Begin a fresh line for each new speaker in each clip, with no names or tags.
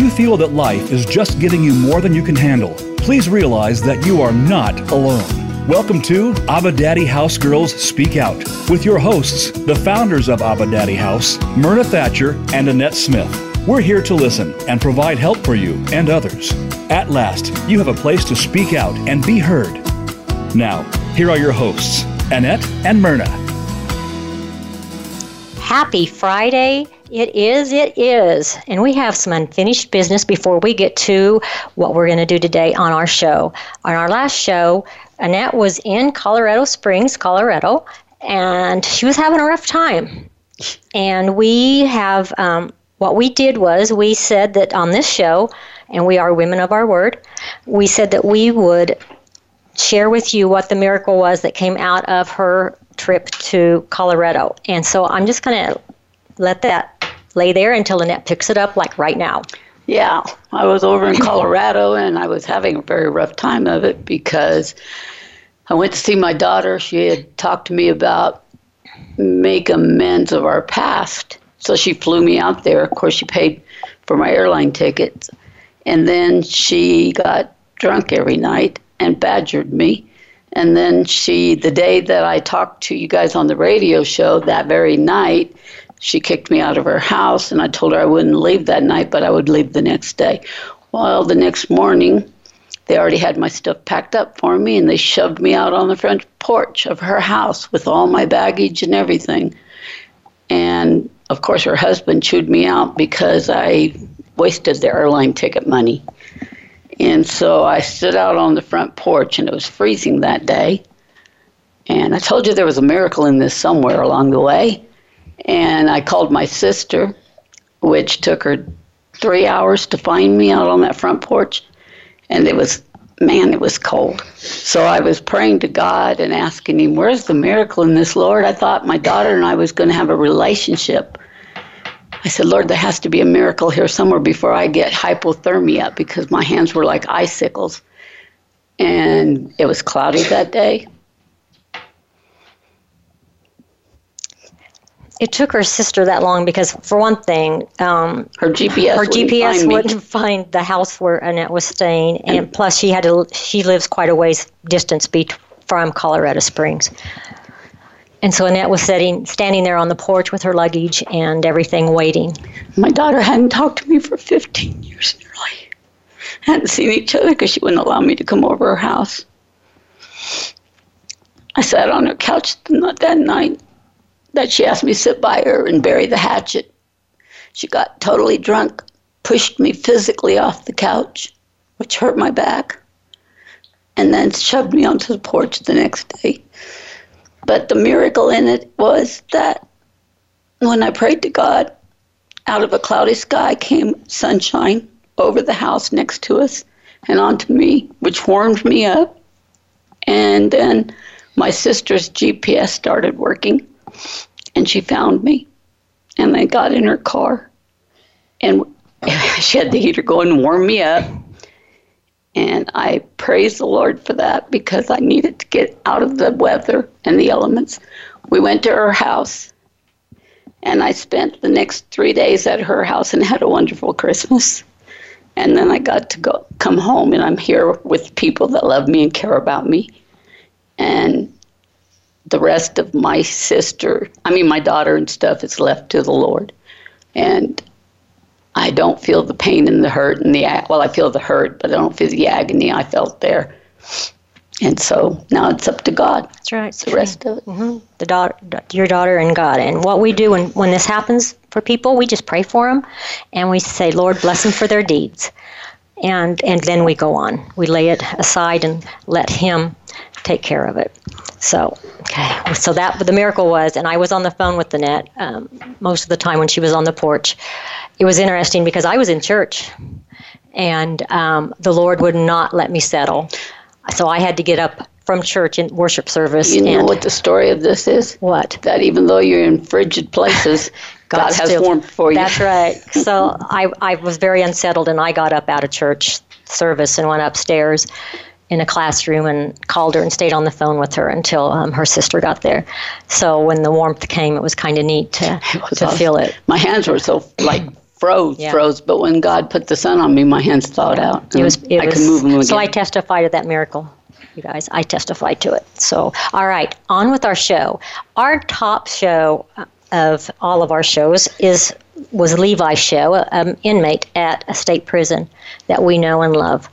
you feel that life is just giving you more than you can handle, please realize that you are not alone. Welcome to Abba Daddy House Girls Speak Out with your hosts, the founders of Abba Daddy House, Myrna Thatcher and Annette Smith. We're here to listen and provide help for you and others. At last, you have a place to speak out and be heard. Now, here are your hosts, Annette and Myrna.
Happy Friday. It is, it is. And we have some unfinished business before we get to what we're going to do today on our show. On our last show, Annette was in Colorado Springs, Colorado, and she was having a rough time. And we have, um, what we did was we said that on this show, and we are women of our word, we said that we would share with you what the miracle was that came out of her trip to Colorado. And so I'm just going to let that lay there until Annette picks it up, like right now.
Yeah, I was over in Colorado and I was having a very rough time of it because I went to see my daughter. She had talked to me about make amends of our past. So she flew me out there. Of course, she paid for my airline tickets. And then she got drunk every night and badgered me. And then she, the day that I talked to you guys on the radio show, that very night, she kicked me out of her house, and I told her I wouldn't leave that night, but I would leave the next day. Well, the next morning, they already had my stuff packed up for me, and they shoved me out on the front porch of her house with all my baggage and everything. And of course, her husband chewed me out because I wasted the airline ticket money. And so I stood out on the front porch, and it was freezing that day. And I told you there was a miracle in this somewhere along the way. And I called my sister, which took her three hours to find me out on that front porch. And it was, man, it was cold. So I was praying to God and asking Him, Where's the miracle in this, Lord? I thought my daughter and I was going to have a relationship. I said, Lord, there has to be a miracle here somewhere before I get hypothermia because my hands were like icicles. And it was cloudy that day.
It took her sister that long because, for one thing, um,
her GPS
her
wouldn't
GPS
find
wouldn't find the house where Annette was staying, and, plus she had to. She lives quite a ways distance be, from Colorado Springs, and so Annette was sitting, standing there on the porch with her luggage and everything, waiting.
My daughter hadn't talked to me for 15 years nearly. Hadn't seen each other because she wouldn't allow me to come over her house. I sat on her couch that night that she asked me to sit by her and bury the hatchet. She got totally drunk, pushed me physically off the couch, which hurt my back, and then shoved me onto the porch the next day. But the miracle in it was that when I prayed to God, out of a cloudy sky came sunshine over the house next to us and onto me, which warmed me up. And then my sister's GPS started working and she found me. And I got in her car and she had the heater going and warm me up. And I praise the Lord for that because I needed to get out of the weather and the elements. We went to her house and I spent the next three days at her house and had a wonderful Christmas. And then I got to go come home and I'm here with people that love me and care about me. And the rest of my sister, I mean my daughter and stuff is left to the Lord. And I don't feel the pain and the hurt and the well, I feel the hurt, but I don't feel the agony I felt there. And so now it's up to God.
That's right.
It's the rest of it.
hmm The daughter, your daughter, and God. And what we do when when this happens for people, we just pray for them, and we say, Lord, bless them for their deeds, and and then we go on. We lay it aside and let Him take care of it. So, okay. So that the miracle was, and I was on the phone with Annette um, most of the time when she was on the porch. It was interesting because I was in church, and um, the Lord would not let me settle. So I had to get up from church in worship service.
You know
and
what the story of this is?
what?
That even though you're in frigid places, God, has
still-
warmth for you.
That's right. So I, I was very unsettled, and I got up out of church service and went upstairs in a classroom and called her and stayed on the phone with her until um, her sister got there. So when the warmth came, it was kind of neat to, to
awesome.
feel it.
My hands were so like froze,
Yeah.
froze. But when God put the sun on me, my hands thawed out.
It was. It
I
was
could move them again.
so I testify to that miracle, you guys. I testify to it. So, all right, on with our show. Our top show of all of our shows is was Levi's show, an inmate at a state prison that we know and love,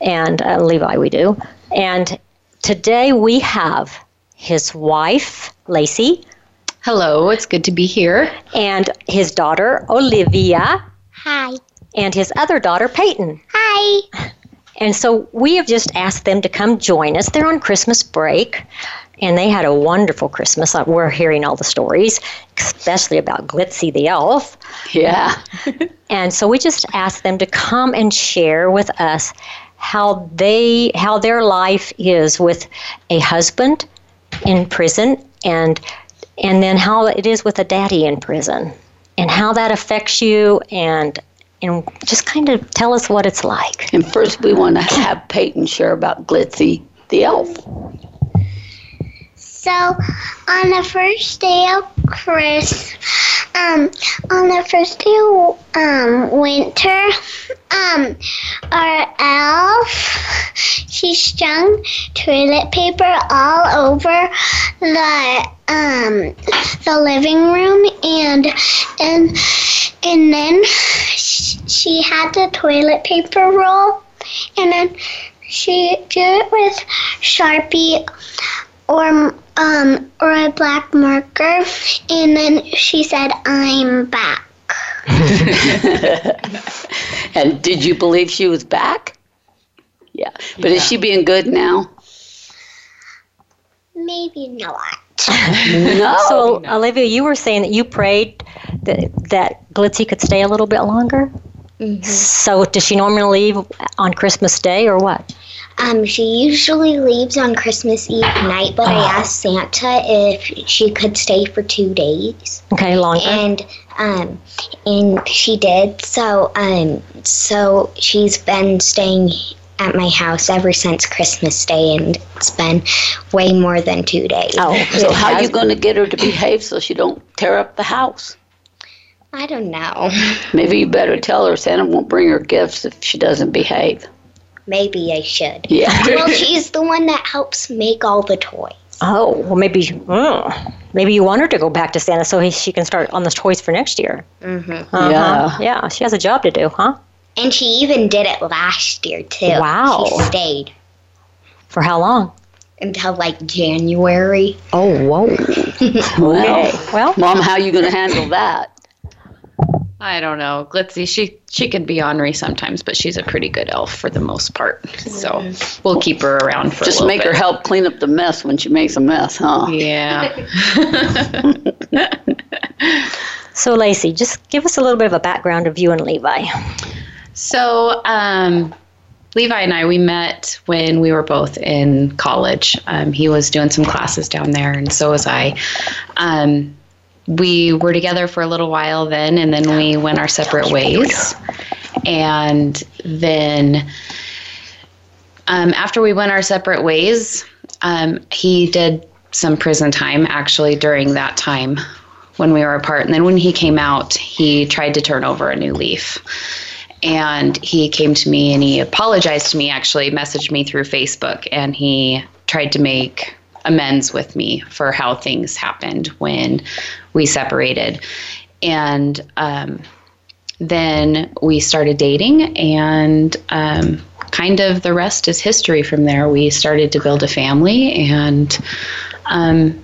and uh, Levi we do. And today we have his wife Lacey
Hello, it's good to be here.
and his daughter Olivia
Hi.
and his other daughter Peighton.
Hi.
And so we have just asked them to come join us. They're on Christmas break, and they had a wonderful Christmas. We're hearing all the stories, especially about Glitzy the elf.
yeah.
And so we just asked them to come and share with us how they how their life is with a husband in prison and and then how it is with a daddy in prison and how that affects you and and just kind of tell us what it's like.
And first, we want to have Peighton share about Glitzy the elf.
So, on the first day of Chris, um, on the first day of um, winter, um, our elf, she strung toilet paper all over the um the living room and and and then sh- she had the toilet paper roll and then she did it with sharpie or um or a black marker and then she said i'm back
And did you believe she was back? Yeah. But is she being good now?
maybe not
No.
So, Olivia, you were saying that you prayed that that Glitzy could stay a little bit longer. So, does she normally leave on Christmas Day or what?
Um she usually leaves on christmas eve night but i asked santa if she could stay for two days
Okay, longer.
and um and she did so um so she's been staying at my house ever since christmas day and it's been way more than two days
oh,
so how are you going to get her to behave so she don't tear up the house?
i don't know
Maybe you better tell her Santa won't bring her gifts if she doesn't behave.
Maybe i should
Yeah.
well she's the one that helps make all the toys
Oh, well, maybe mm, maybe you want her to go back to Santa so he, she can start on the toys for next year.
mm-hmm.
Uh-huh.
Yeah.
yeah, she has a job to do, huh?
and she even did it last year too
Wow.
she stayed
For how long?
until like january
Oh, whoa.
Well,
Well,
Mom, how are you going to handle that?
I don't know. Glitzy, she she can be ornery sometimes, but she's a pretty good elf for the most part. So we'll keep her around for
Just
a little
make her help clean up the mess when she makes a mess, huh?
Yeah.
so Lacey, just give us a little bit of a background of you and Levi.
So, um, Levi and I, we met when we were both in college. Um, he was doing some classes down there, and so was I. Um, we were together for a little while then, and then we went our separate ways. And then, um, after we went our separate ways, um, he did some prison time actually during that time when we were apart. And then when he came out, he tried to turn over a new leaf and he came to me and he apologized to me actually messaged me through facebook and he tried to make amends with me for how things happened when we separated. And um, then we started dating and um, kind of the rest is history from there. We started to build a family and um,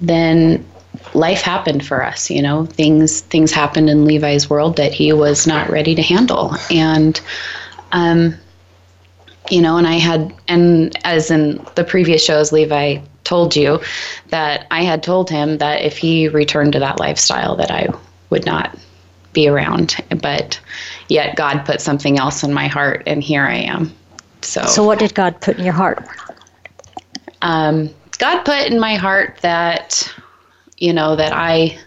then life happened for us you know things things happened in levi's world that he was not ready to handle. And um you know and i had and as in the previous shows levi told you that i had told him that if he returned to that lifestyle that i would not be around but yet god put something else in my heart and here i am so
So, what did God put in your heart?
um, God put in my heart that you know that I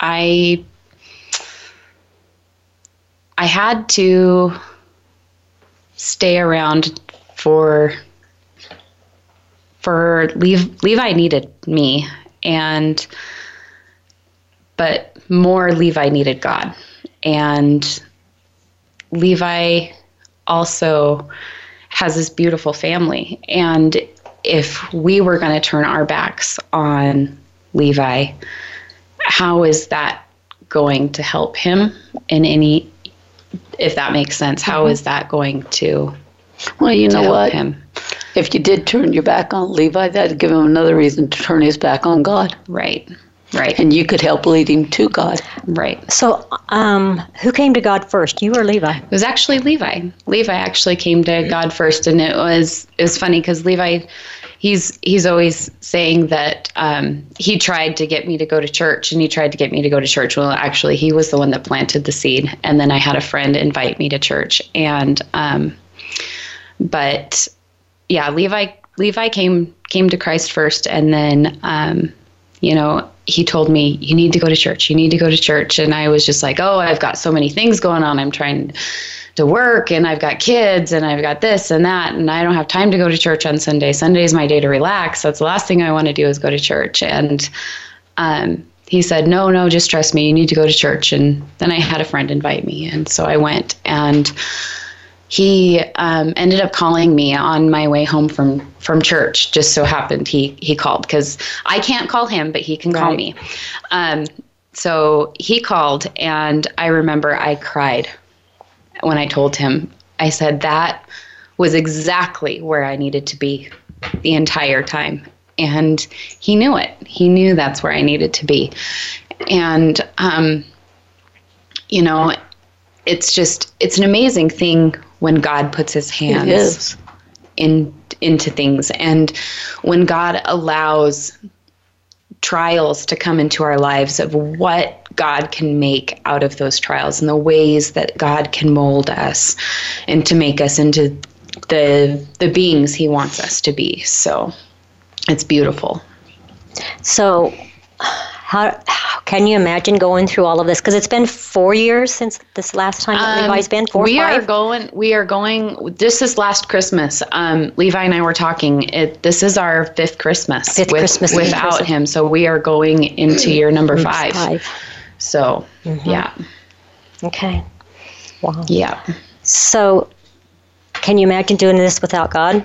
I I had to stay around for for Levi, Levi needed me and but more Levi needed God and Levi also has this beautiful family. And if we were going to turn our backs on Levi, how is that going to help him in any, if that makes sense? How is that going to,
Well, you
to
know what?
him?
If you did turn your back on Levi, that'd give him another reason to turn his back on God.
Right, right,
And you could help lead him to God.
right.
So, um, who came to God first, you or Levi?
It was actually Levi. Levi actually came to God first, and it was it was funny because Levi, he's he's always saying that um, he tried to get me to go to church, and he tried to get me to go to church. Well, actually, he was the one that planted the seed, and then I had a friend invite me to church, and um, but yeah, Levi Levi came came to Christ first, and then um, you know he told me you need to go to church. You need to go to church, and I was just like, oh, I've got so many things going on. I'm trying to work, and I've got kids, and I've got this and that, and I don't have time to go to church on Sunday. Sunday is my day to relax. That's the last thing I want to do is go to church, and um, he said, no, no, just trust me. You need to go to church. And then I had a friend invite me, and so I went and he um, ended up calling me on my way home from from church. Just so happened he he called because I can't call him, but he can call me. Um, so he called, and I remember I cried when I told him. I said that was exactly where I needed to be the entire time, and he knew it. He knew that's where I needed to be, and um, you know, it's just it's an amazing thing when God puts His hands in into things and when God allows trials to come into our lives of what God can make out of those trials and the ways that God can mold us and to make us into the the beings he wants us to be. So it's beautiful.
So, how, how can you imagine going through all of this? Because it's been four years since this last time that
Um,
Levi's been. Four,
we are going. We are going. This is last Christmas. Um, Levi and I were talking. It, this is our fifth Christmas.
Fifth Christmas
without him. So we are going into year number five.
Five.
So
Mm-hmm.
yeah,
Okay. Wow.
yeah,
So, can you imagine doing this without God?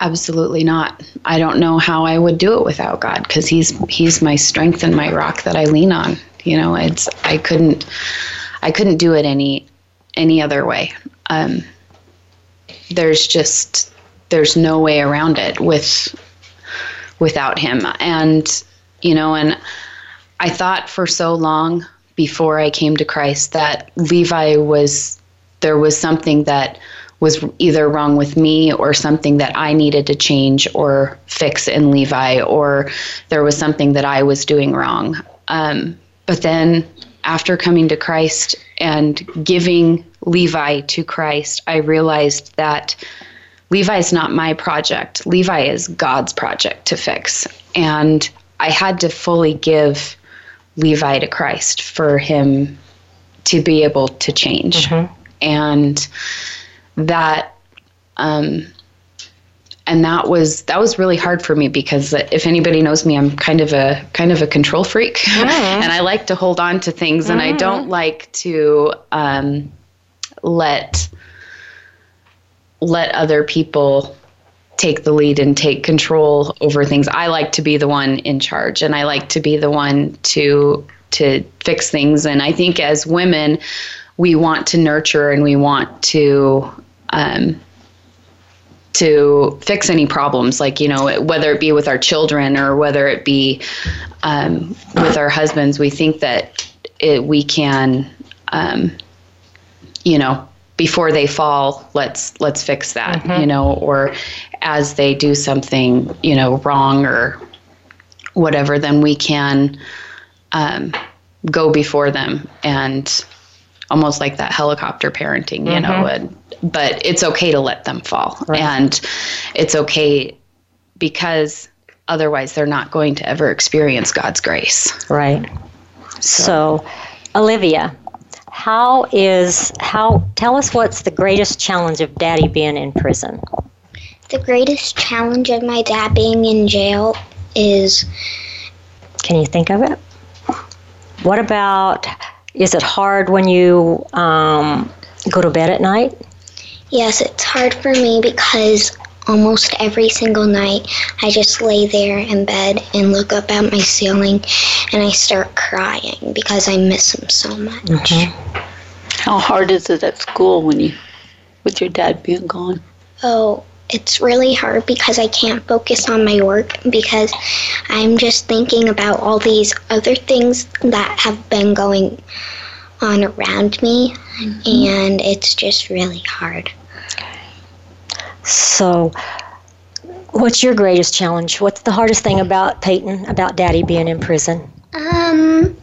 Absolutely not. I don't know how I would do it without God because he's he's my strength and my rock that I lean on. You know, it's I couldn't I couldn't do it any any other way. Um, there's just there's no way around it with without him and you know and I thought for so long before I came to Christ that Levi was there was something that was either wrong with me or something that I needed to change or fix in Levi or there was something that I was doing wrong. Um, but then after coming to Christ and giving Levi to Christ, I realized that Levi is not my project. Levi is God's project to fix. And I had to fully give Levi to Christ for him to be able to change. And that um and that was that was really hard for me because if anybody knows me I'm kind of a kind of a control freak. And I like to hold on to things and I don't like to um let let other people take the lead and take control over things. I like to be the one in charge and I like to be the one to to fix things. And I think as women we want to nurture and we want to um, to fix any problems like you know whether it be with our children or whether it be um, with our husbands we think that it, we can um, you know before they fall let's let's fix that you know or as they do something you know wrong or whatever then we can um, go before them and almost like that helicopter parenting you know and, but it's okay to let them fall and it's okay because otherwise they're not going to ever experience god's grace
Right. So, Olivia, how is how? Tell us what's the greatest challenge of Daddy being in prison.
The greatest challenge of my dad being in jail is
Can you think of it? What about is it hard when you um, go to bed at night?
Yes, it's hard for me because almost every single night I just lay there in bed and look up at my ceiling and I start crying because I miss him so much.
Mm-hmm.
How hard is it at school when you, with your dad being gone?
Oh, it's really hard because I can't focus on my work because I'm just thinking about all these other things that have been going on around me, and it's just really hard.
So, what's your greatest challenge? What's the hardest thing about Peighton, about Daddy being in prison?
Um,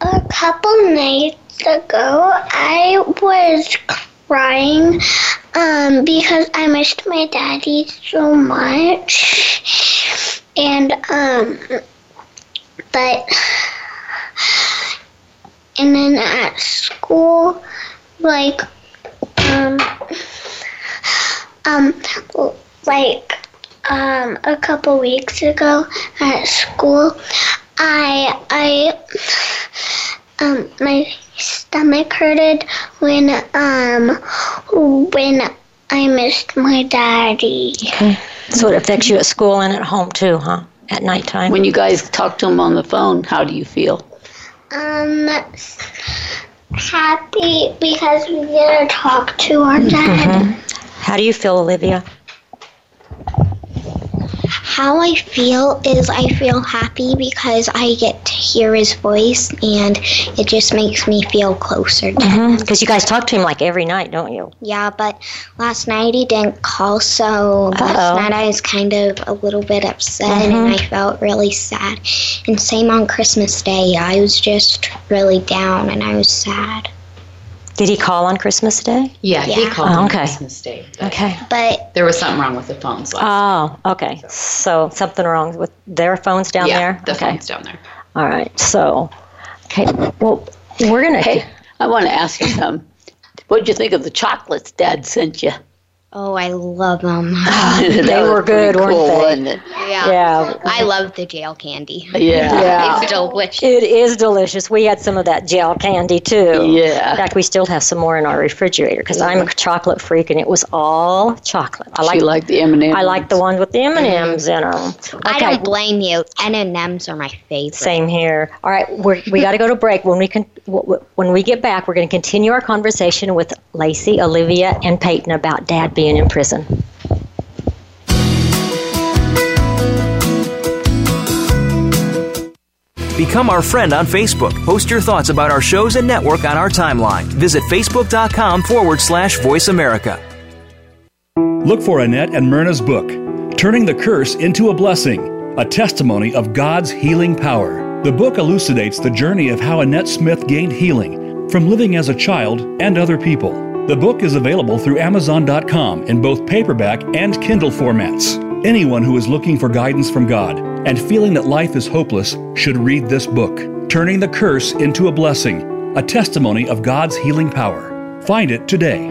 a couple nights ago, I was crying um, because I missed my daddy so much. And, um, but, and then at school, like, um, um, like, um, a couple weeks ago at school, I, I, um, my stomach hurted when, um, when I missed my daddy.
Okay. So it affects you at school and at home too, huh? At nighttime.
When you guys talk to him on the phone, how do you feel?
Um, happy because we get to talk to our dad.
How do you feel, Olivia?
How I feel is I feel happy because I get to hear his voice and it just makes me feel closer to mm-hmm. him.
Because you guys talk to him like every night, don't you?
Yeah, but last night he didn't call, so
Uh-oh.
last night I was kind of a little bit upset and mm-hmm. I felt really sad. And same on Christmas Day, I was just really down and I was sad.
Did he call on Christmas Day?
Yeah, he called
Oh,
on
okay.
Christmas Day. but
Okay.
But
There was something wrong with the phones. Last
Oh, okay. So something wrong with their phones down
yeah,
there?
the
okay.
phones down there.
All right. So, okay. Well, we're going to.
Hey, I want to ask you something. What did you think of the chocolates Dad sent you?
Oh, I love them.
They were good, weren't
cool,
they?
Wasn't it?
yeah.
Yeah.
I love the jail candy.
Yeah.
Yeah.
It's delicious.
It is delicious. We had some of that gel candy too.
Yeah.
In fact, we still have some more in our refrigerator because I'm a chocolate freak, and it was all chocolate. I like
she liked the M&Ms.
I like the ones with the M and M's in them.
I don't blame you. M&Ms are my favorite.
Same here. All right, we're, we got to go to break. When we can, when we get back, we're going to continue our conversation with Lacey, Olivia, and Peighton about Dad being in prison.
Become our friend on Facebook. Post your thoughts about our shows and network on our timeline. Visit facebook.com forward slash voice America.
Look for Annette and Myrna's book, Turning the Curse into a Blessing, a testimony of God's healing power. The book elucidates the journey of how Annette Smith gained healing from living as a child and other people. The book is available through Amazon.com in both paperback and Kindle formats. Anyone who is looking for guidance from God and feeling that life is hopeless should read this book, Turning the Curse into a Blessing, a testimony of God's healing power. Find it today.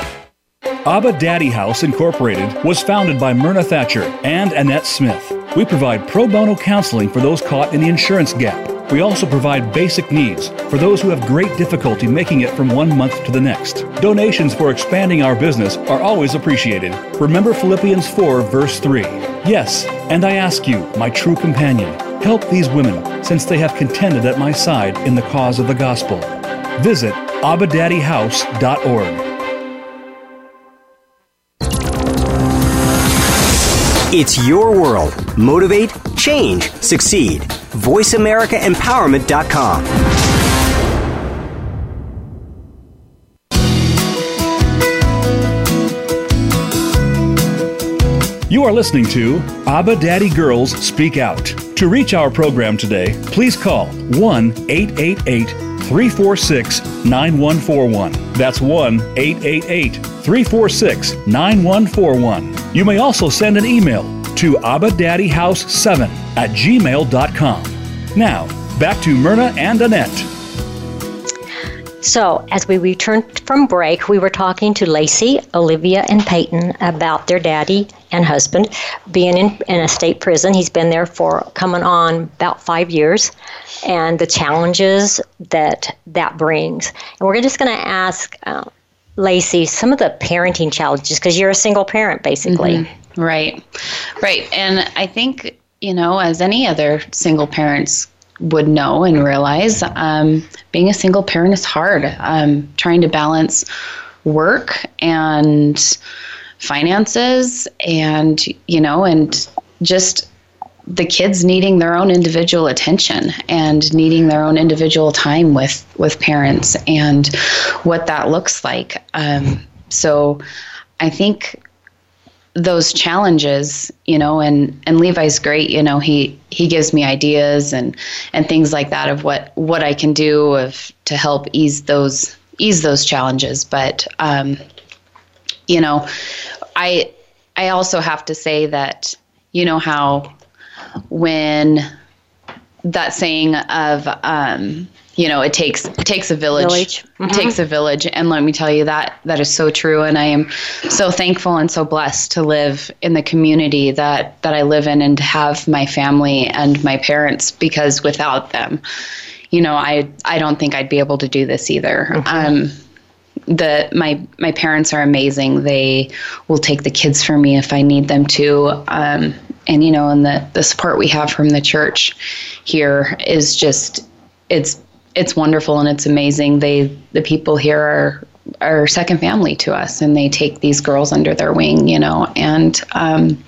Abba Daddy House Incorporated was founded by Myrna Thatcher and Annette Smith. We provide pro bono counseling for those caught in the insurance gap. We also provide basic needs for those who have great difficulty making it from one month to the next. Donations for expanding our business are always appreciated. Remember Philippians 4, verse 3. Yes, and I ask you, my true companion, help these women since they have contended at my side in the cause of the gospel. Visit abadaddyhouse.org.
It's your world. Motivate, change, succeed. VoiceAmericaEmpowerment.com.
You are listening to Abba Daddy Girls Speak Out. To reach our program today, please call 1 888 346 9141. That's 1 888 346 9141. You may also send an email to abadaddyhouse7 at gmail.com. Now, back to Myrna and Annette.
So, as we returned from break, we were talking to Lacey, Olivia, and Peighton about their daddy and husband being in, in a state prison. He's been there for coming on about five years and the challenges that that brings. And we're just going to ask uh, Lacey some of the parenting challenges because you're a single parent, basically.
Mm-hmm. Right, right. And I think, you know, as any other single parents would know and realize um, being a single parent is hard. Um, trying to balance work and finances and, you know, and just the kids needing their own individual attention and needing their own individual time with with parents and what that looks like. Um, so I think those challenges, you know, and and Levi's great, you know, he he gives me ideas and and things like that of what what I can do of to help ease those ease those challenges, but um you know, I I also have to say that you know how when that saying of um you know it takes it takes a village,
Village.
it takes a village. And let me tell you that that is so true. And i am so thankful and so blessed to live in the community that that i live in and to have my family and my parents because without them you know i i don't think i'd be able to do this either. Um the my my parents are amazing. They will take the kids for me if i need them to. Um and you know and the the support we have from the church here is just it's it's wonderful and it's amazing. They the people here are are second family to us, and they take these girls under their wing, you know, and um,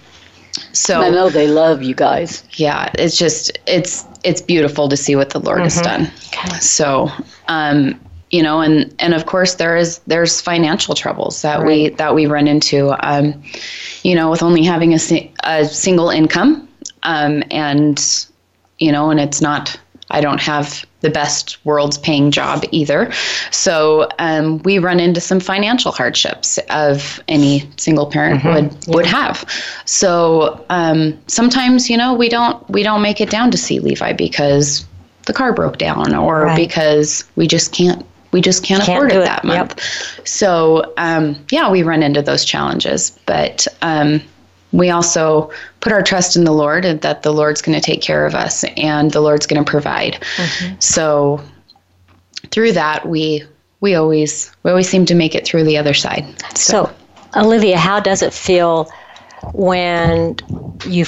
so
I know they love you guys.
yeah, it's just it's it's beautiful to see what the Lord has done. Okay. So, um, you know, and and of course there is there's financial troubles that we that we run into. Um, you know, with only having a, a single income, um, and you know, and it's not. I don't have the best world's paying job either. So um, we run into some financial hardships of any single parent would would have. So um, sometimes you know we don't we don't make it down to see Levi because the car broke down or
Right.
because we just can't we just can't,
Can't
afford it
it.
that
Yep.
month. So um, yeah, we run into those challenges, but um, we also put our trust in the Lord and that the Lord's going to take care of us and the Lord's going to provide.
Mm-hmm.
So through that, we we always we always seem to make it through the other side.
So, Olivia, how does it feel when you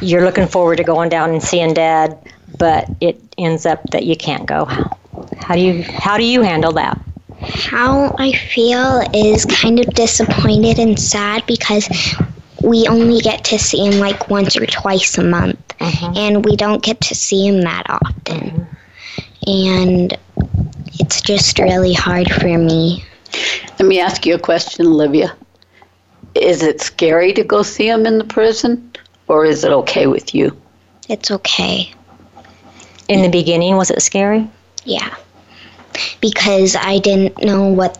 you're looking forward to going down and seeing Dad, but it ends up that you can't go? How do you how do you handle that?
How I feel is kind of disappointed and sad because we only get to see him like once or twice a month, mm-hmm. and we don't get to see him that often. And it's just really hard for me.
Let me ask you a question, Olivia. Is it scary to go see him in the prison, or is it okay with you?
It's okay.
In the beginning, was it scary?
Yeah. Because I didn't know what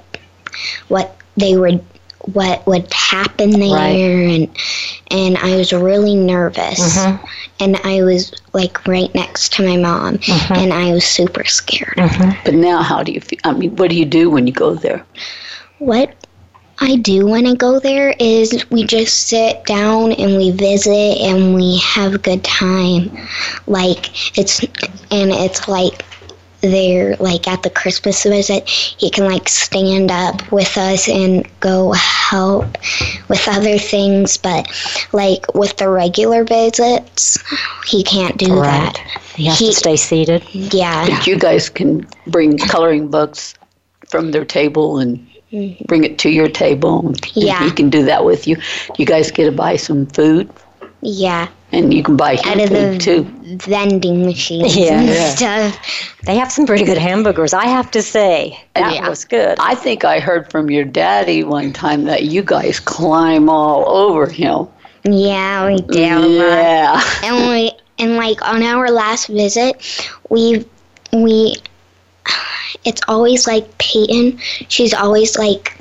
what they were what would happen there
Right.
and and I was really nervous. Mm-hmm. And I was like right next to my mom mm-hmm. and I was super scared. Mm-hmm.
But now, how do you feel? I mean, what do you do when you go there?
What I do when I go there is we just sit down and we visit and we have a good time. Like it's and it's like they're like at the Christmas visit, he can like stand up with us and go help with other things, but like with the regular visits, he can't do that.
He has
He-
to stay seated.
Yeah.
But you guys can bring coloring books from their table and mm-hmm. bring it to your table.
Yeah.
He can do that with you. You guys get to buy some food,
Yeah.
And you can buy him
Out of the
too.
vending machines
Yeah.
and
Yeah.
stuff.
They have some pretty good hamburgers, I have to say. That
Yeah.
was good.
I think I heard from your daddy one time that you guys climb all over him.
Yeah, we do.
Yeah.
And we and like on our last visit, we we it's always like Peighton. She's always like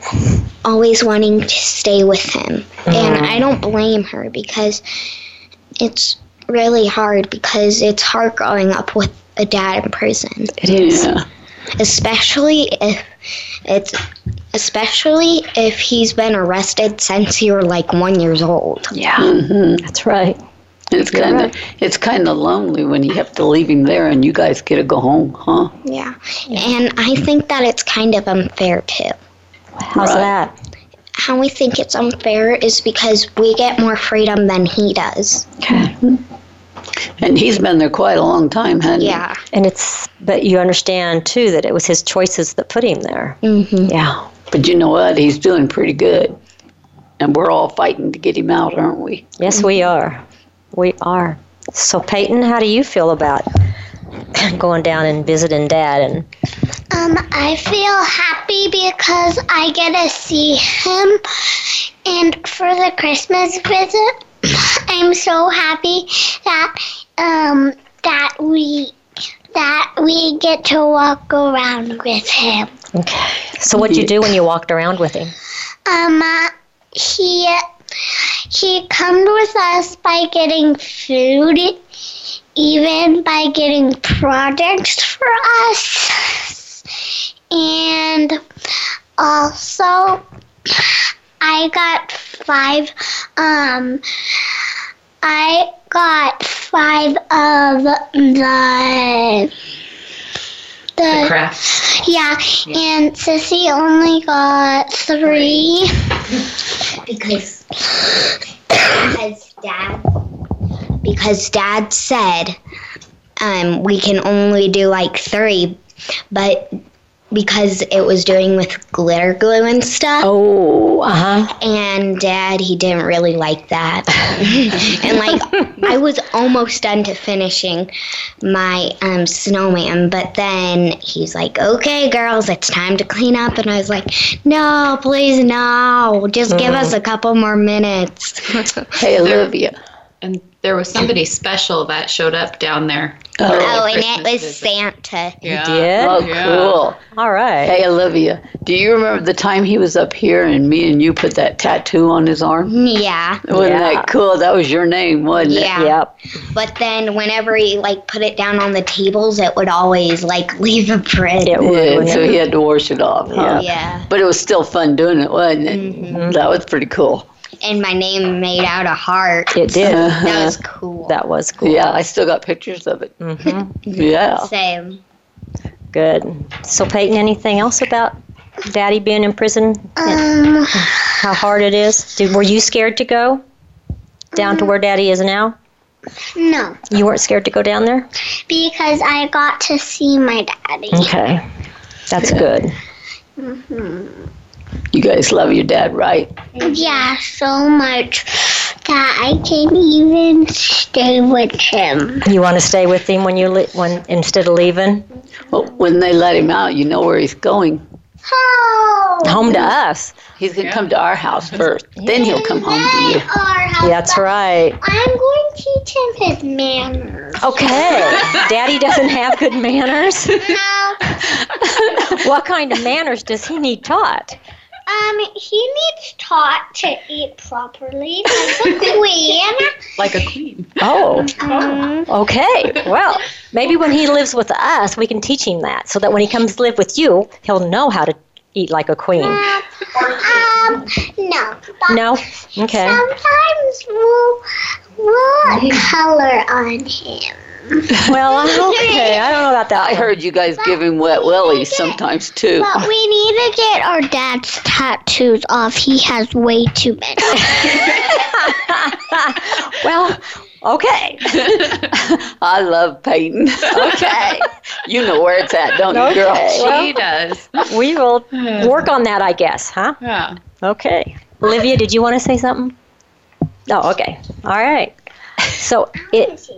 always wanting to stay with him. And mm-hmm. I don't blame her because it's really hard because it's hard growing up with a dad in prison.
It is.
Yeah.
Especially if it's especially if he's been arrested since you were like one years old.
Yeah.
Mm-hmm.
That's right.
It's kind of it's kind of lonely when you have to leave him there and you guys get to go home, huh?
Yeah. And I think that it's kind of unfair too.
How's
Right.
that?
How we think it's unfair is because we get more freedom than he does.
Okay.
And he's been there quite a long time, hasn't he?
Yeah.
And it's, but you understand too that it was his choices that put him there.
Mm-hmm.
Yeah.
But you know what? He's doing pretty good. And we're all fighting to get him out, aren't we?
Yes, we are. We are. So, Peighton, how do you feel about going down and visiting Dad? And
Um, I feel happy because I get to see him. And for the Christmas visit, I'm so happy that um that we that we get to walk around with him.
okay. So, what'd you do when you walked around with him?
Um, uh, he he comes with us by getting food, even by getting products for us, and also I got five. Um, I got five of the.
The crafts.
Yeah, and Sissy only got three. Because because dad because dad said um, we can only do like three, but because it was doing with glitter glue and stuff.
Oh, uh huh.
And dad, he didn't really like that. and like, I was almost done to finishing my um, snowman, but then he's like, okay, girls, it's time to clean up. And I was like, no, please, no. Just give us a couple more minutes.
Hey, Olivia.
And there was somebody special that showed up down there.
oh, and it was
visit.
Santa.
Yeah.
did?
Oh,
Yeah.
cool.
All right.
Hey, Olivia, do you remember the time he was up here and me and you put that tattoo on his arm?
Yeah.
Wasn't
Yeah.
that cool? That was your name, wasn't it?
Yeah.
Yep.
But then whenever he like put it down on the tables, it would always like leave a print.
It would.
Yeah, so he had to wash it off. Huh?
yeah.
But it was still fun doing it, wasn't it?
Mm-hmm.
That was pretty cool.
And my name made out a heart.
It did.
That was cool.
That was cool.
Yeah, I still got pictures of it.
Mm-hmm.
Yeah.
Same.
Good. So, Peighton, anything else about Daddy being in prison?
Um,
how hard it is? Did, were you scared to go down to where Daddy is now?
no,
You weren't scared to go down there?
because I got to see my daddy.
Okay. That's good.
You guys love your dad, right?
Yeah, so much that I can even stay with him.
You want to stay with him when you li- when instead of leaving
Well, when they let him out, you know where he's going.
Oh,
home to us?
He's going to come to our house first. Then he'll come home to you.
That's right.
I'm going to teach him his manners.
Okay. Daddy doesn't have good manners.
No,
What kind of manners does he need taught?
Um, he needs taught to eat properly like a queen.
Like a queen.
Oh,
Um,
okay. Well, maybe when he lives with us, we can teach him that so that when he comes to live with you, he'll know how to eat like a queen.
um, no.
No? Okay.
Sometimes we'll, we'll color on him.
Well, okay. I don't know about that.
I heard you guys give him wet willies sometimes too.
But we need to get our dad's tattoos off. He has way too many.
well, okay.
I love Peighton.
Okay.
you know where it's at, don't you,
Okay.
girl?
Well-
she does.
We will work on that, I guess, huh?
Yeah.
Okay. Olivia, did you want to say something? Oh, okay. All right. So it.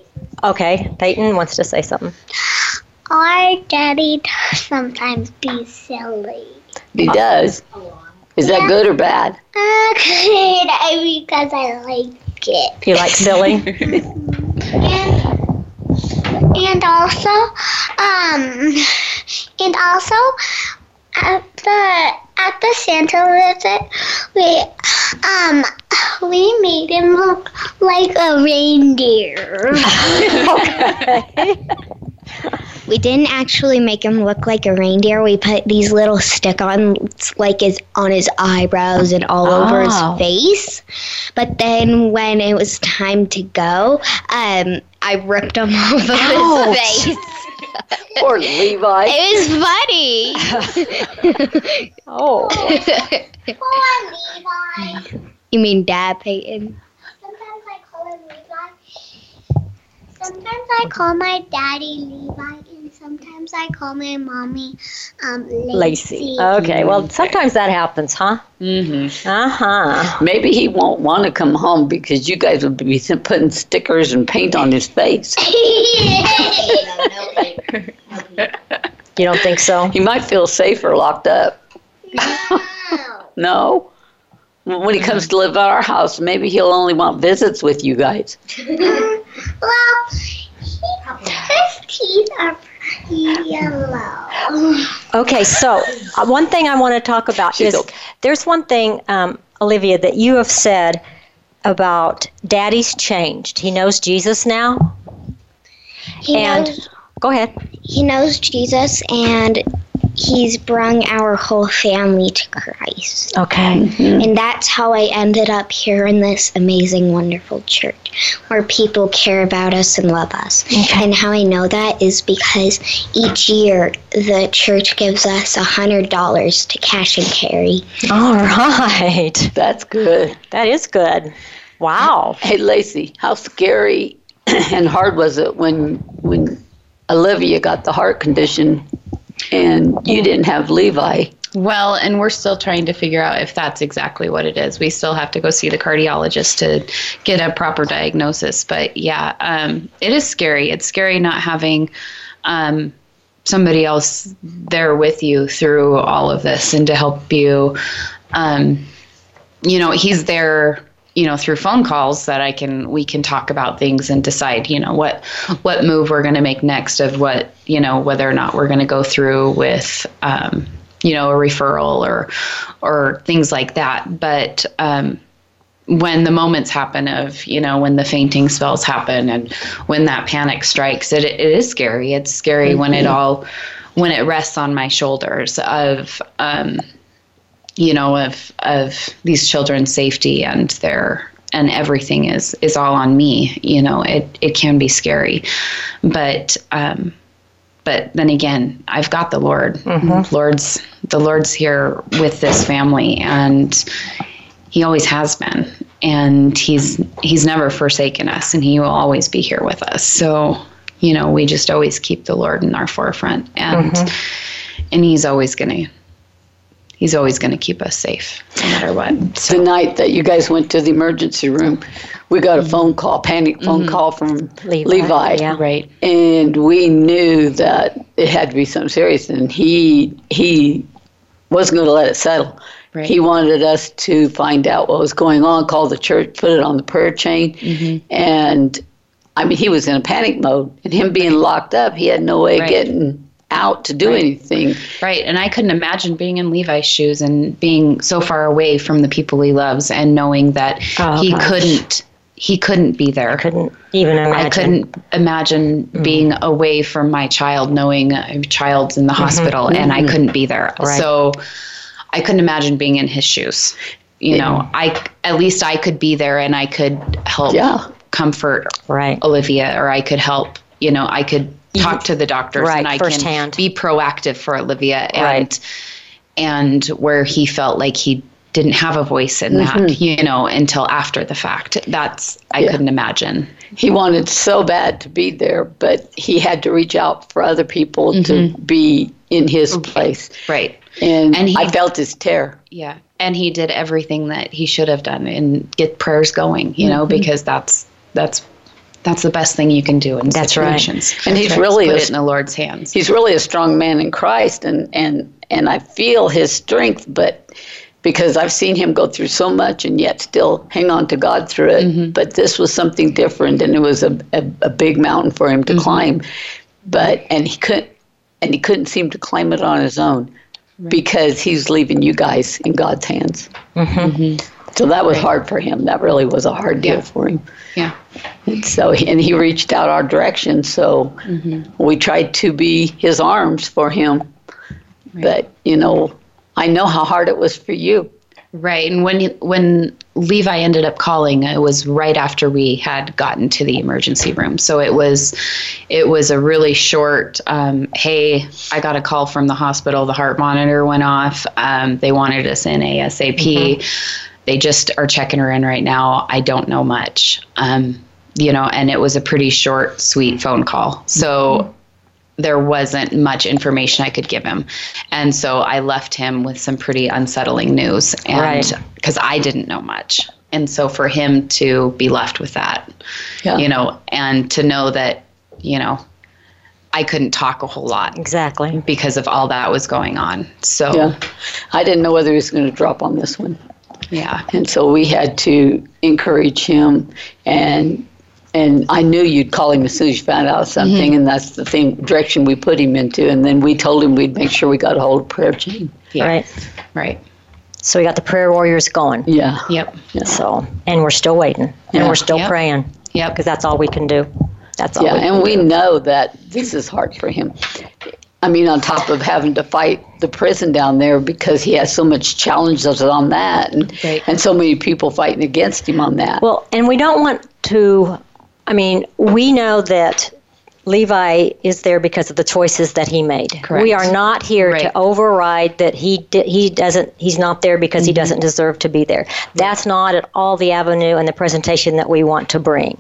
Okay, Peighton wants to say something.
Our daddy does sometimes be silly.
He does. Is that good or bad?
Okay, because I like it.
You like silly?
And and also, um, and also at the at the Santa visit, we um we made him look like a reindeer. We didn't actually make him look like a reindeer. We put these little stick-ons like his on his eyebrows and all over
Oh.
his face. But then when it was time to go, um, I ripped him off of
Ouch.
his face.
Poor Levi.
It was funny.
Oh.
Poor Levi. You mean Dad, Peighton? Sometimes I call him Levi. Sometimes I call my daddy Levi, and sometimes I call my mommy um, Lacey.
Lacey. Okay, well, sometimes that happens, huh?
Mm-hmm.
Uh huh.
Maybe he won't want to come home because you guys would be putting stickers and paint on his face.
You don't think so?
He might feel safer locked up.
No.
No? When he comes to live at our house, maybe he'll only want visits with you guys.
well, he, his teeth are pretty yellow.
Okay, so uh, one thing I want to talk about
She's
is
okay.
there's one thing, um, Olivia, that you have said about Daddy's changed. He knows Jesus now.
He
And-
knows
Go ahead.
he knows Jesus, and he's brung our whole family to Christ.
Okay. Mm-hmm.
And that's how I ended up here in this amazing, wonderful church where people care about us and love us. Okay. And how I know that is because each year the church gives us a $100 to cash and carry.
All right.
That's good.
That is good. Wow.
Hey, Lacey, how scary and hard was it when when Olivia got the heart condition and you didn't have Levi?
Well, and we're still trying to figure out if that's exactly what it is. We still have to go see the cardiologist to get a proper diagnosis. But yeah, um, it is scary. It's scary not having um, somebody else there with you through all of this and to help you. Um, you know, he's there you know through phone calls that I can we can talk about things and decide you know what what move we're going to make next of what you know whether or not we're going to go through with um, you know a referral or or things like that. But um, when the moments happen of you know when the fainting spells happen and when that panic strikes it, it is scary. It's scary when it all when it rests on my shoulders of um, you know of of these children's safety and their and everything is is all on me. You know it it can be scary. But um but then again i've got the lord. Mm-hmm. Lord's the lord's here with this family and he always has been. And he's he's never forsaken us and he will always be here with us. So you know we just always keep the lord in our forefront and mm-hmm. and he's always going to he's always going to keep us safe no matter what so
The night that you guys went to the emergency room, we got a phone call, panic phone call from
Levi,
Levi.
yeah.
right
and we knew that it had to be something serious and he he wasn't going to let it settle
Right.
he wanted us to find out what was going on call the church put it on the prayer chain
Mm-hmm.
and i mean he was in a panic mode and him being locked up he had no way
Right.
of getting out to do
Right.
anything
Right. And I couldn't imagine being in Levi's shoes and being so far away from the people he loves and knowing that
Oh,
he
gosh.
couldn't he couldn't be there.
I Couldn't even imagine.
I couldn't imagine mm-hmm. being away from my child, knowing a child's in the mm-hmm. hospital, and I mm-hmm. couldn't be there.
Right.
So I couldn't imagine being in his shoes. You know, I at least I could be there and I could help
Yeah.
comfort
Right.
Olivia, or I could help. You know, I could talk to the doctors
Right,
and I
firsthand.
can be proactive for Olivia and
Right.
and where he felt like he didn't have a voice in that, mm-hmm. you know, until after the fact. That's I
Yeah.
couldn't imagine.
he wanted so bad to be there but he had to reach out for other people to mm-hmm. be in his place
Right.
and,
And he-
i felt his tear.
Yeah. And he did everything that he should have done and get prayers going, you mm-hmm. know, because that's that's that's the best thing you can do in
That's right.
situations.
And he's
Is
really
put
a-
it in the Lord's hands.
he's really a strong man in Christ, and and and I feel his strength, but because I've seen him go through so much and yet still hang on to God through it. Mm-hmm. But this was something different, and it was a, a, a big mountain for him to mm-hmm. climb. But and he couldn't and he couldn't seem to climb it on his own right. because he's leaving you guys in God's hands. Mm-hmm. So that was hard for him. That really was a hard deal
yeah.
for him.
Yeah.
And so and he reached out our direction. So mm-hmm. we tried to be his arms for him. Right. But you know, I know how hard it was for you.
Right. And when when Levi ended up calling, it was right after we had gotten to the emergency room. So it was it was a really short um, hey, I got a call from the hospital, the heart monitor went off. Um, they wanted us in ASAP. Mm-hmm. They just are checking her in right now. I don't know much. Um, you know, and it was a pretty short, sweet phone call. So mm-hmm there wasn't much information I could give him. And so I left him with some pretty unsettling news and because right. I didn't know much. And so for him to be left with that, yeah. you know, and to know that, you know, I couldn't talk a whole lot.
Exactly.
Because of all that was going on. So
yeah. I didn't know whether he was going to drop on this one.
Yeah.
And so we had to encourage him and and I knew you'd call him as soon as you found out something, mm-hmm. and that's the thing direction we put him into. And then we told him we'd make sure we got a hold of prayer chain.
Yeah. Right,
right.
So we got the prayer warriors going.
Yeah.
Yep.
Yeah.
So and we're still waiting, and yeah. we're still
yep.
praying.
Yeah.
Because that's all we can do. That's all.
Yeah,
we
and we know that this is hard for him. I mean, on top of having to fight the prison down there because he has so much challenges on that, and right. and so many people fighting against him on that.
Well, and we don't want to I mean, we know that Levi is there because of the choices that he made.
Correct.
We are not here right. to override that he di- he doesn't he's not there because mm-hmm. he doesn't deserve to be there. That's not at all the avenue and the presentation that we want to bring.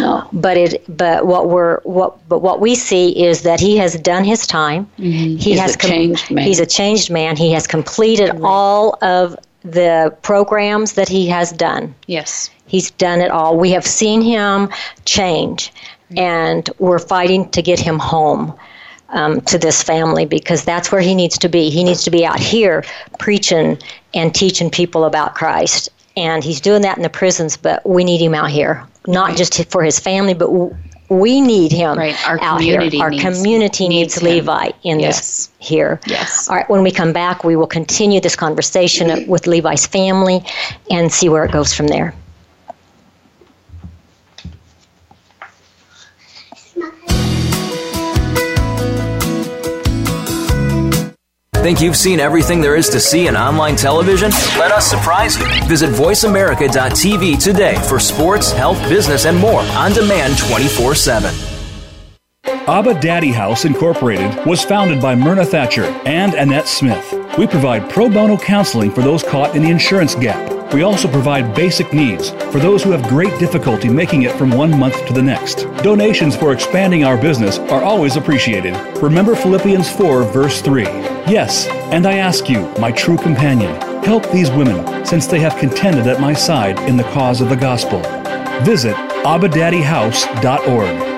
No.
But it but what we're what but what we see is that he has done his time.
Mm-hmm. He he's has a com- changed man.
He's a changed man. He has completed right. all of the programs that he has done.
Yes.
He's done it all. We have seen him change, and we're fighting to get him home. Um, to this family because that's where he needs to be. He needs to be out here preaching and teaching people about Christ. And he's doing that in the prisons, but we need him out here, not right. just for his family, but we need him
right. Our
out
community
here. Our
needs,
community needs, needs Levi in
yes.
this here.
Yes.
All right. When we come back, we will continue this conversation with Levi's family and see where it goes from there.
Think you've seen everything there is to see in online television? Let us surprise you. Visit VoiceAmerica.tv today for sports, health, business, and more on demand 24 7.
Abba Daddy House Incorporated was founded by Myrna Thatcher and Annette Smith. We provide pro bono counseling for those caught in the insurance gap we also provide basic needs for those who have great difficulty making it from one month to the next. Donations for expanding our business are always appreciated. Remember Philippians 4, verse 3. Yes, and I ask you, my true companion, help these women, since they have contended at my side in the cause of the gospel. Visit abbadaddyhouse.org.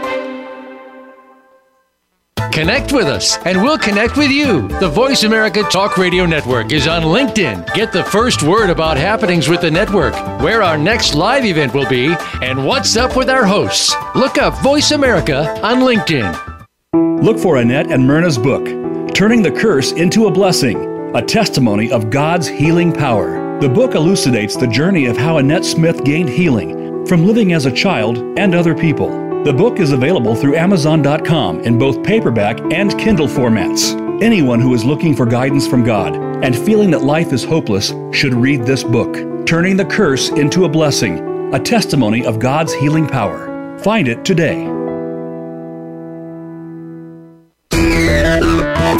Connect with us, and we'll connect with you. The Voice America Talk Radio Network is on LinkedIn. Get the first word about happenings with the network, where our next live event will be, and what's up with our hosts. Look up Voice America on LinkedIn.
Look for Annette and Myrna's book, Turning the Curse into a Blessing, a testimony of God's healing power. The book elucidates the journey of how Annette Smith gained healing from living as a child and other people. The book is available through Amazon.com in both paperback and Kindle formats. Anyone who is looking for guidance from God and feeling that life is hopeless should read this book, Turning the Curse into a Blessing, a testimony of God's healing power. Find it today.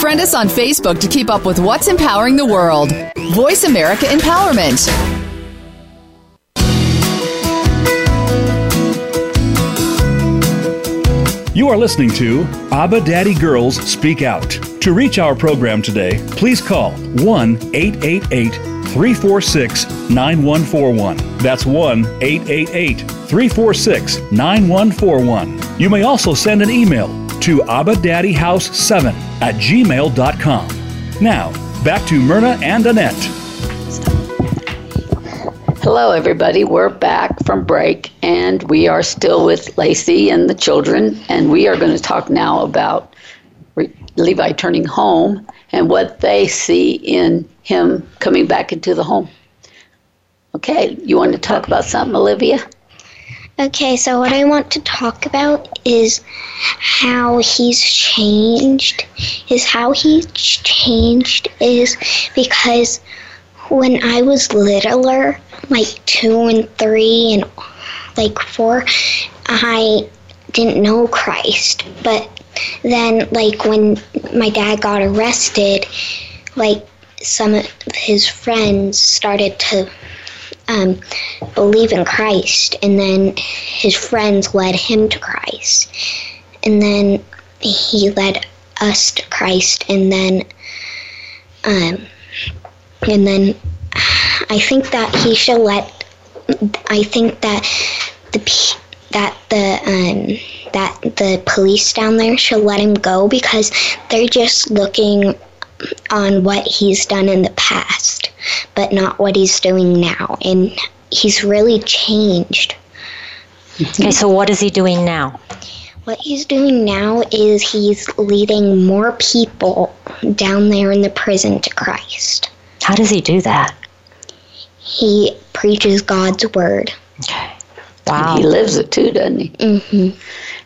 Friend us on Facebook to keep up with what's empowering the world. Voice America Empowerment.
You are listening to Abba Daddy Girls Speak Out. To reach our program today, please call 1 888 346 9141. That's 1 888 346 9141. You may also send an email to abadaddyhouse7 at gmail.com. Now, back to Myrna and Annette.
Hello, everybody. We're back from break, and we are still with Lacey and the children, and we are going to talk now about Re- Levi turning home and what they see in him coming back into the home. Okay, you want to talk about something, Olivia?
Okay, so what I want to talk about is how he's changed. Is how he's changed is because when I was littler, like two and three and like four, I didn't know Christ. But then, like, when my dad got arrested, like, some of his friends started to um, believe in Christ, and then his friends led him to Christ, and then he led us to Christ, and then, um, and then I think that he should let. I think that the that the um, that the police down there should let him go because they're just looking on what he's done in the past, but not what he's doing now. And he's really changed.
Okay, so what is he doing now?
What he's doing now is he's leading more people down there in the prison to Christ.
How does he do that?
He preaches God's word.
Okay.
And
Wow.
he lives it too, doesn't he?
hmm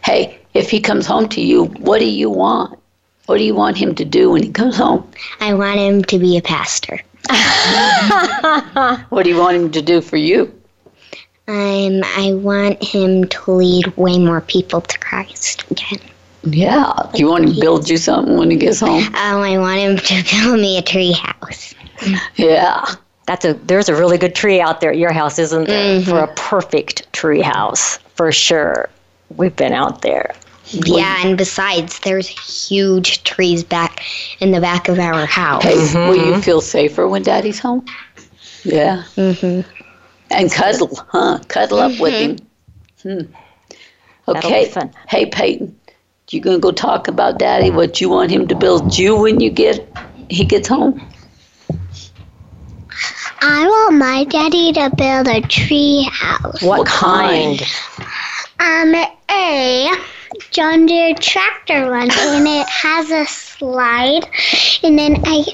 Hey, if he comes home to you, what do you want? What do you want him to do when he comes home?
I want him to be a pastor.
What do you want him to do for you?
Um, I want him to lead way more people to Christ again.
Yeah. Do you want him to build you something when he gets home?
Oh, I want him to build me a tree house.
Yeah.
That's a there's a really good tree out there at your house, isn't there? For a perfect tree house, for sure. We've been out there.
Yeah, and besides, there's huge trees back in the back of our house.
Hey, will you feel safer when Daddy's home? Yeah.
hmm
And cuddle, huh? Cuddle up with him. Hmm.
That'll
Okay.
be fun.
Hey, Peighton, you gonna go talk about Daddy? What you want him to build you when you get he gets home?
I want my daddy to build a tree house.
What,
What kind?
Um, a John Deere tractor one, and it has a slide, and then I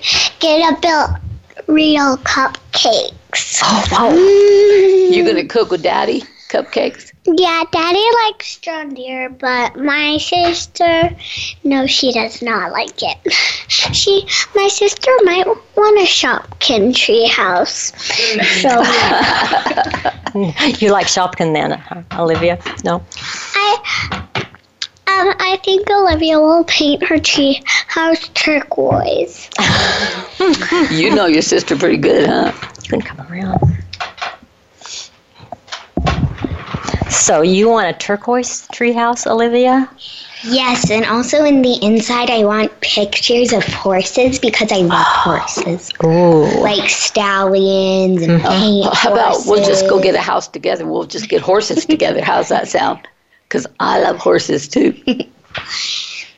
get to build real cupcakes.
Oh wow.
You gonna cook with Daddy cupcakes?
Yeah, Daddy likes John Deere, but my sister, no, she does not like it. She, my sister might want a Shopkin tree house. So
You like Shopkin then, huh, Olivia? No?
I, um, I think Olivia will paint her tree house turquoise.
You know your sister pretty good, huh?
You can come around. So you want a turquoise treehouse, Olivia?
Yes, and also in the inside, I want pictures of horses because I love horses,
Ooh.
like stallions and paint
Uh, How about we'll just go get a house together? We'll just get horses together. How's that sound? Because I love horses too.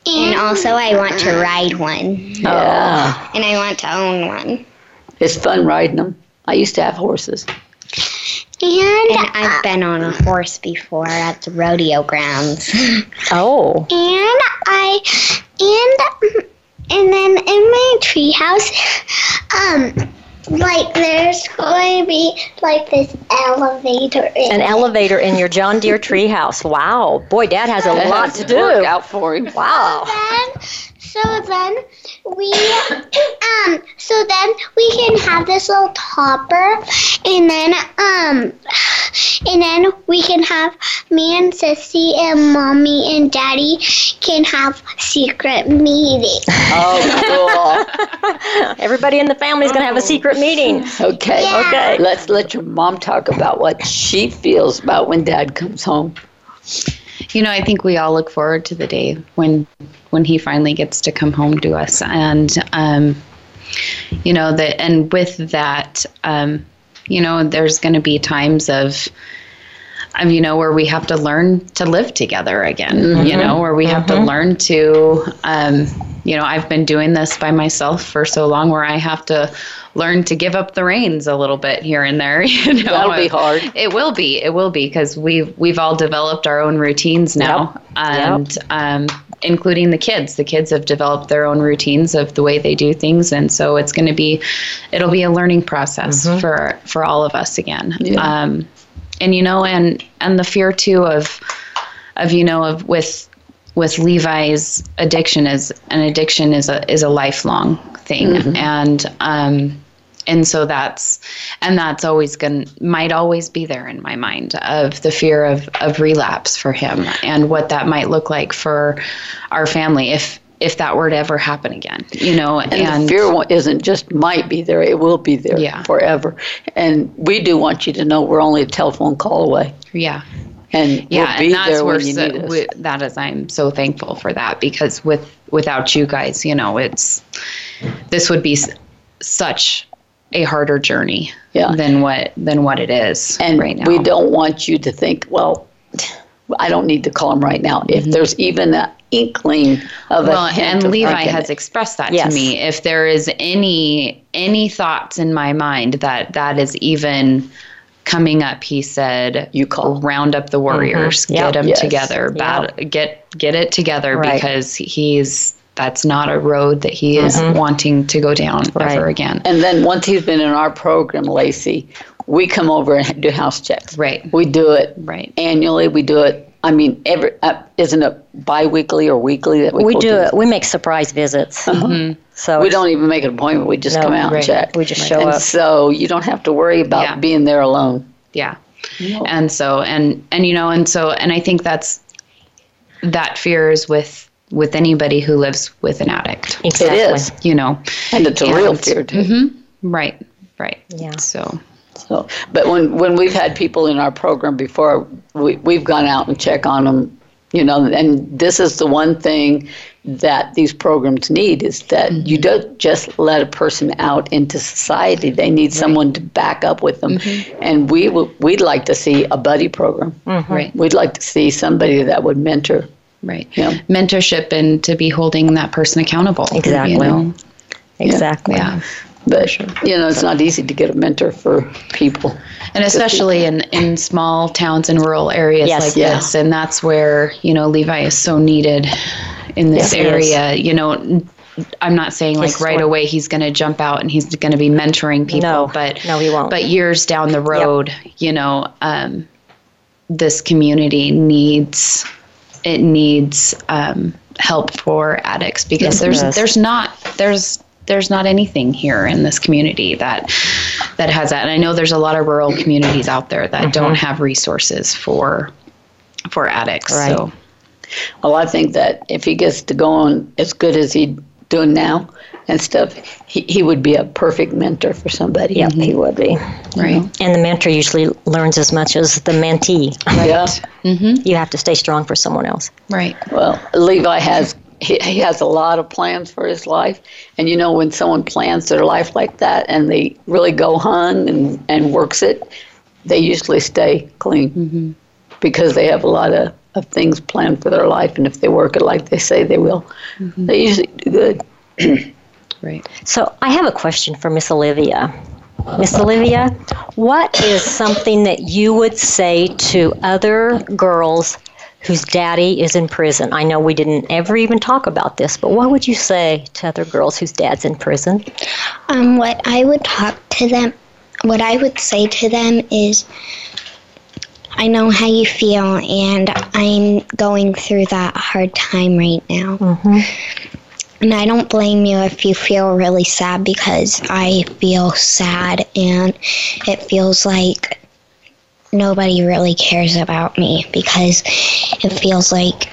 And also, I want to ride one,
Yeah.
and I want to own one.
It's fun riding them. I used to have horses.
And, I've been on a horse before at the rodeo grounds.
Oh.
And I and and then in my treehouse, um, like there's going to be like this elevator. In
An elevator in your John Deere treehouse. Wow. Boy, Dad has a lot to do.
work out for him.
Wow.
So then so then we um so then we can have this little topper and then um and then we can have me and sissy and mommy and daddy can have secret meetings
Oh, cool.
Everybody in the family is going to have a secret meeting.
Okay.
Yeah.
Okay.
Let's let your mom talk about what she feels about when Dad comes home.
You know, I think we all look forward to the day when when he finally gets to come home to us, and um, you know that, and with that, um, you know, there's going to be times of, um, you know, where we have to learn to live together again. You know, where we have to learn to, um, you know, I've been doing this by myself for so long where I have to learn to give up the reins a little bit here and there. You know,
That'll be hard.
It will be. It will be because we've we've all developed our own routines now,
Yep.
and um, including the kids. The kids have developed their own routines of the way they do things, and so it's going to be, it'll be a learning process for for all of us again.
Yeah.
Um, and you know, and and the fear too of of you know of with with Levi's addiction is an addiction is a is a lifelong thing, and um, and so that's and that's always going might always be there in my mind of the fear of of relapse for him and what that might look like for our family if if that were to ever happen again, you know, and,
And, fear isn't just might be there; it will be there
Yeah.
forever. And we do want you to know we're only a telephone call away,
yeah.
and
yeah,
we'll be
and that's where so, wi- that is I'm so thankful for that because with without you guys, you know, it's this would be s- such a harder journey
Yeah.
than what than what it is
and
right now.
we don't want you to think, well, I don't need to call him right now. If there's even an inkling of
Mm-hmm. well,
a hint
and
of
Levi
thinking
has
it.
expressed that
Yes.
to me. If there is any any thoughts in my mind that that is even coming up, he said,
You call.
round up the warriors,
Yep.
get them
Yes.
together, bat, get get it together
Right.
because he's that's not a road that he is wanting to go down
Right.
ever again.
And then once he's been in our program, Lacey, we come over and do house checks.
Right.
We do it
Right.
annually. We do it. I mean, every uh, isn't it biweekly or weekly that we
We do it. We make surprise visits. So
Uh-huh. We don't even make an appointment. We just
No,
come out
right.
and check.
We just show
and
up.
so you don't have to worry about
Yeah.
being there alone.
Yeah. And so and and you know and so and I think that's that fear is with with anybody who lives with an addict.
Exactly.
It is,
You know.
and it's a real fear too. Mm-hmm.
Right. Right.
Yeah.
So
So, but when when we've had people in our program before, we we've gone out and check on them, you know, and this is the one thing that these programs need is that mm-hmm. you don't just let a person out into society. They need someone to back up with them, mm-hmm. and we w- we'd like to see a buddy program.
right.
We'd like to see somebody that would mentor.
Right.
Yeah.
Mentorship and to be holding that person accountable.
Exactly.
You know?
Exactly.
Yeah.
But you know, it's not easy to get a mentor for people.
And especially in, in small towns and rural areas
Yes.
like
Yeah.
this. And that's where, you know, Levi is so needed in this
Yes,
area. You know, I'm not saying like right away he's going to jump out and he's going to be mentoring people,
No.
but
No, he won't.
But years down the road, you know, um, this community needs it needs um, help for addicts because
Yes,
there's there's not there's there's not anything here in this community that that has that. And I know there's a lot of rural communities out there that don't have resources for for addicts.
Mm-hmm. Right.
So
Well, I think that if he gets to go on as good as he's doing now and stuff, he, he would be a perfect mentor for somebody.
Yep, he mm-hmm. would be.
right. Uh-huh.
And the mentor usually learns as much as the mentee. Right.
Yeah.
You have to stay strong for someone else.
Right.
Well, Levi has he, he has a lot of plans for his life, and you know when someone plans their life like that and they really go hung and and works it, they usually stay clean Mhm. because they have a lot of, of things planned for their life, and if they work it like they say they will, mm-hmm. they usually do good.
Right.
So I have a question for Miss Olivia. Miss Olivia, what is something that you would say to other girls whose daddy is in prison? I know we didn't ever even talk about this, but what would you say to other girls whose dad's in prison?
Um, what I would talk to them, what I would say to them is, I know how you feel, and I'm going through that hard time right now. And I don't blame you if you feel really sad because I feel sad, and it feels like nobody really cares about me because it feels like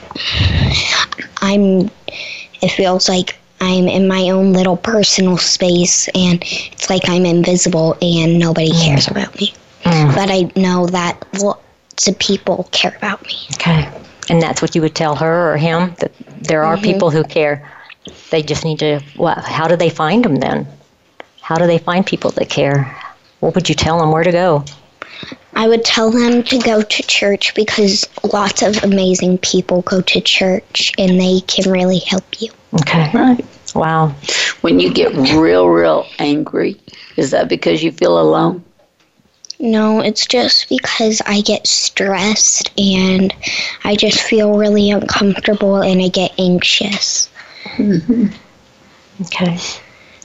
I'm it feels like I'm in my own little personal space and it's like I'm invisible and nobody mm. cares about me. Mm. But I know that lots of people care about me.
Okay. And that's what you would tell her or him that there are mm-hmm. people who care. They just need to. Well, how do they find them then? How do they find people that care? What would you tell them where to go?
I would tell them to go to church because lots of amazing people go to church and they can really help you.
Okay.
Right.
Wow.
When you get real, real angry, is that because you feel alone?
No, it's just because I get stressed and I just feel really uncomfortable and I get anxious.
Okay.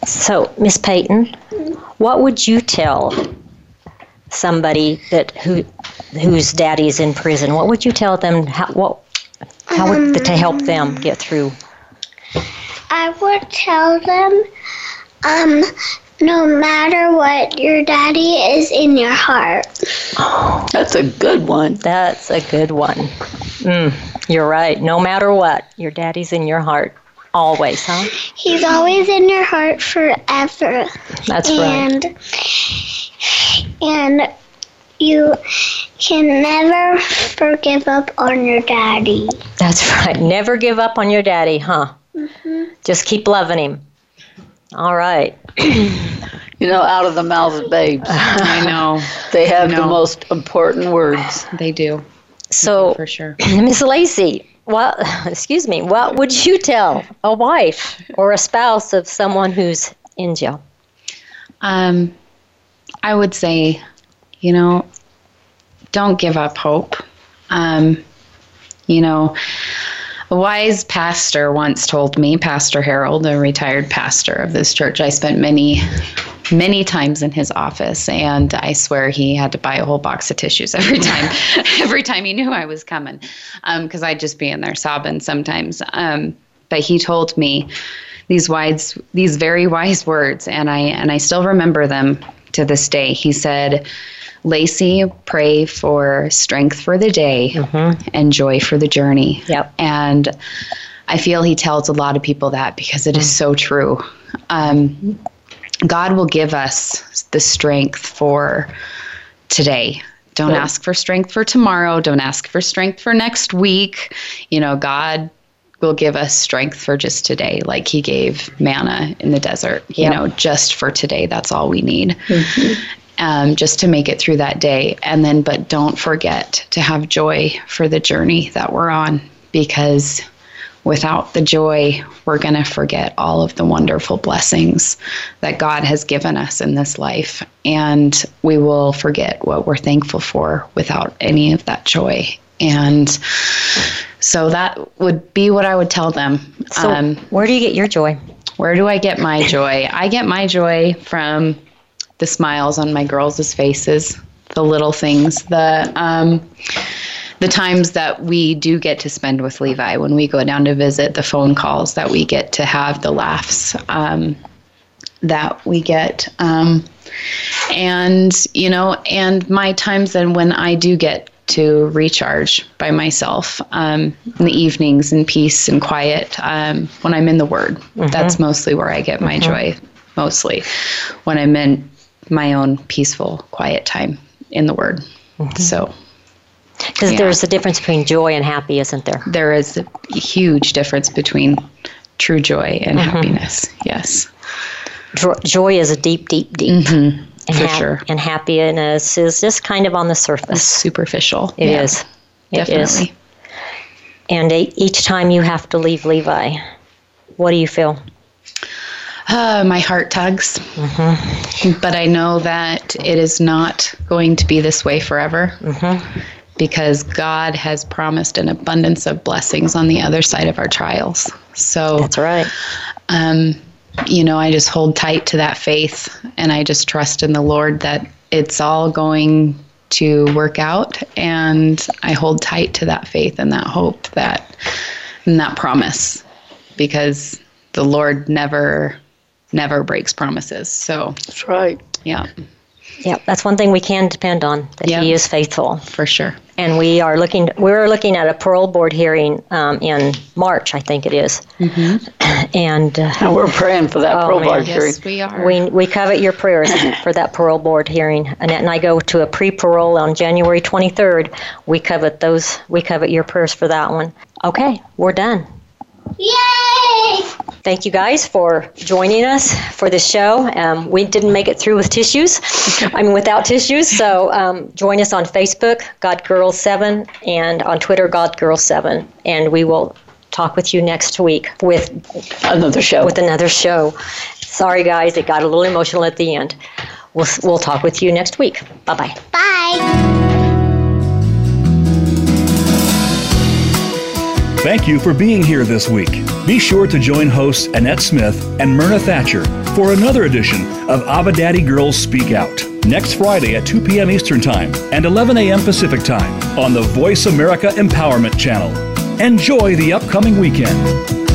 So, Miss Peighton, what would you tell somebody that who whose daddy is in prison? What would you tell them? How, what how would to help them get through?
I would tell them, um, no matter what, your daddy is in your heart.
That's a good one.
That's a good one. Mm, you're right. No matter what, your daddy's in your heart always, huh?
He's always in your heart forever.
That's right.
and and you can never forgive up on your daddy.
That's right. Never give up on your daddy, huh? hmm Just keep loving him. All right.
You know, out of the mouths of babes,
I know
they have the most important words.
they do
So,
for sure.
Miss Lacey, what? Excuse me. What would you tell a wife or a spouse of someone who's in jail?
Um, I would say, you know, don't give up hope. Um, you know, a wise pastor once told me, Pastor Harold, a retired pastor of this church, I spent many, many times in his office, and I swear he had to buy a whole box of tissues every time, every time he knew I was coming, because I'd just be in there sobbing sometimes. Um, but he told me these wise, these very wise words, and I and I still remember them to this day. He said. Lacey, pray for strength for the day mm-hmm. and joy for the journey.
Yep.
And I feel he tells a lot of people that because it is mm. so true. Um, God will give us the strength for today. Don't
Good.
ask for strength for tomorrow. Don't ask for strength for next week. You know, God will give us strength for just today, like He gave manna in the desert. You
Yep.
know, just for today. That's all we need. Mm-hmm. Um, just to make it through that day. And then, but don't forget to have joy for the journey that we're on because without the joy, we're going to forget all of the wonderful blessings that God has given us in this life. And we will forget what we're thankful for without any of that joy. And so that would be what I would tell them.
So,
um,
where do you get your joy?
where do I get my joy? I get my joy from the smiles on my girls' faces, the little things, the um, the times that we do get to spend with Levi. When we go down to visit, the phone calls that we get to have, the laughs um, that we get, um, and you know, and my times then when I do get to recharge by myself um, in the evenings in peace and quiet um, when I'm in the Word. That's mostly where I get my joy, mostly. When I'm in my own peaceful, quiet time in the Word. So
Because
Yeah.
there's a difference between joy and happy, isn't there?
there is a huge difference between true joy and happiness. Yes.
Joy is a deep, deep, deep. And
Mm-hmm. for sure.
And happiness is just kind of on the surface.
Superficial.
It
Yeah,
is. It is.
Definitely.
And e- each time you have to leave Levi, what do you feel?
Uh, my heart tugs.
Mm-hmm.
But I know that it is not going to be this way forever
Mm-hmm.
because God has promised an abundance of blessings on the other side of our trials. So,
That's right.
um, you know, I just hold tight to that faith and I just trust in the Lord that it's all going to work out. And I hold tight to that faith and that hope that, and that promise because the Lord never, never breaks promises. So,
That's right.
yeah,
Yeah, that's one thing we can depend on that
Yeah.
he is faithful.
for sure.
And we are looking. We're looking at a parole board hearing um, in March, I think it is. And uh,
And we're praying for that
Oh,
parole
man.
board hearing.
Yes, we are.
we we covet your prayers for that parole board hearing. Annette and I go to a pre-parole on January 23rd. We covet those. We covet your prayers for that one. Okay, we're done.
Yay!
Thank you guys for joining us for this show. Um, we didn't make it through with tissues, I mean without tissues. So um, join us on Facebook, God Girl Seven, and on Twitter, God Girl Seven, and we will talk with you next week with
another show.
With another show. Sorry, guys, it got a little emotional at the end. We'll, we'll talk with you next week. Bye-bye.
Bye.
Thank you for being here this week. Be sure to join hosts Annette Smith and Myrna Thatcher for another edition of Abba Daddy Girls Speak Out next Friday at 2 p.m. Eastern Time and 11 a.m. Pacific Time on the Voice America Empowerment Channel. Enjoy the upcoming weekend.